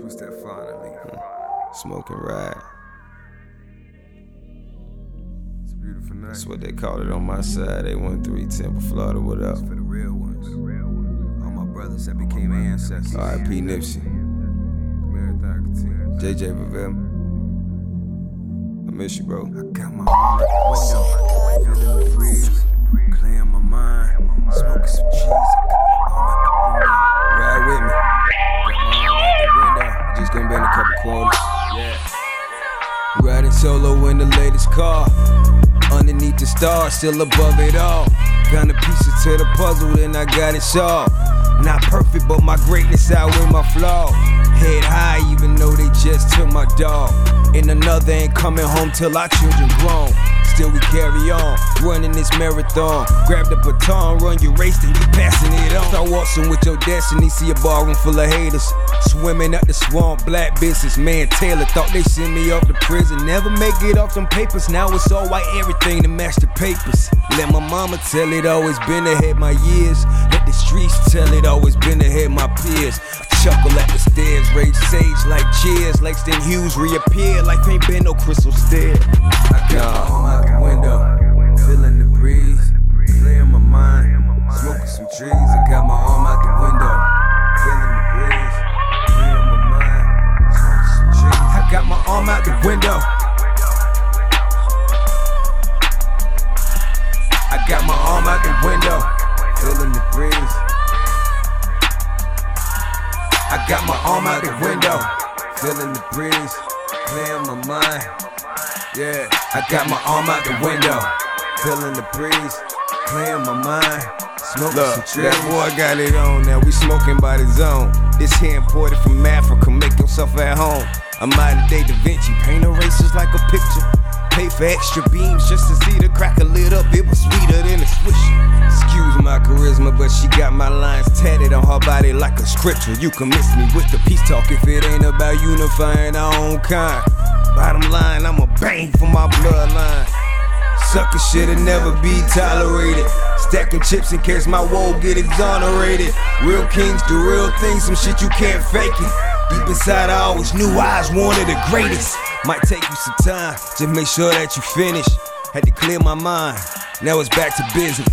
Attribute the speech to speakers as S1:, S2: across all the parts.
S1: Twist that finally. Hmm. Smoking ride. It's a beautiful night. That's what they call it on my side. They went three Temple, Florida. What up?
S2: It's for the real ones. All my brothers that became ancestors.
S1: R.I.P. Nipsey.
S2: Marathon.
S1: JJ Pavell. I miss you, bro.
S2: I got my
S1: solo in the latest car. Underneath the stars, still above it all. Found the pieces to the puzzle, then I got it solved. Not perfect, but my greatness outweigh my flaw. Head high, even though they just took my dog. And another ain't coming home till our children grown. Still we carry on, running this marathon. Grab the baton, run your race, then you passing it on. Start waltzing with your destiny, see a ballroom full of haters. Swimming up the swamp, black business man Taylor thought they send me off to prison. Never make it off them papers. Now it's all white, everything to match the papers. Let my mama tell it, always been ahead my years. Let the streets tell it, always been ahead my peers. Chuckle at the stairs, rage sage like cheers. Langston Hughes reappear, life ain't been no crystal stair.
S2: I got my arm out the window, feeling the breeze, clearing my mind, smoking some trees. I got my arm out the window, feeling the breeze, clearing my mind, smoking some trees.
S1: I got my arm out the window. Got my arm out the window, feeling the breeze, clearing my mind. Yeah, I got my arm out the window, feeling the breeze, clearing my mind. Smoking
S2: Look.
S1: That boy got it on. Now we smoking by the zone. This here imported from Africa. Make yourself at home. I'm out day Da Vinci. Paint erasers like a picture. Pay for extra beams just to see the cracker lit up. It was sweeter than a swish. Excuse my charisma, but she got my lines tatted on her body like a scripture. You can miss me with the peace talk if it ain't about unifying our own kind. Bottom line, I'ma bang for my bloodline. Sucker shit'll never be tolerated. Stacking chips in case my woe get exonerated. Real kings do real things, some shit you can't fake it. Deep inside, I always knew I was one of the greatest. Might take you some time, just make sure that you finish. Had to clear my mind, now it's back to business.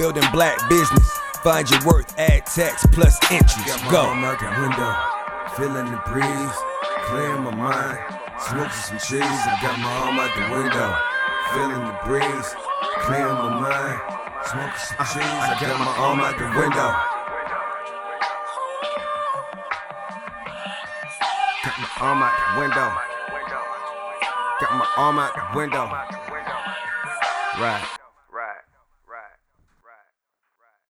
S1: Building black business, find your worth, add tax plus interest.
S2: Got my
S1: Go.
S2: out the window, feeling the breeze, clearing my mind, smoking some uh-huh. trees. I got my arm out the window, feeling the breeze, clearing my mind, smoking some trees. I got my arm out the window.
S1: Got my arm out the window. Got my arm out the window. Right.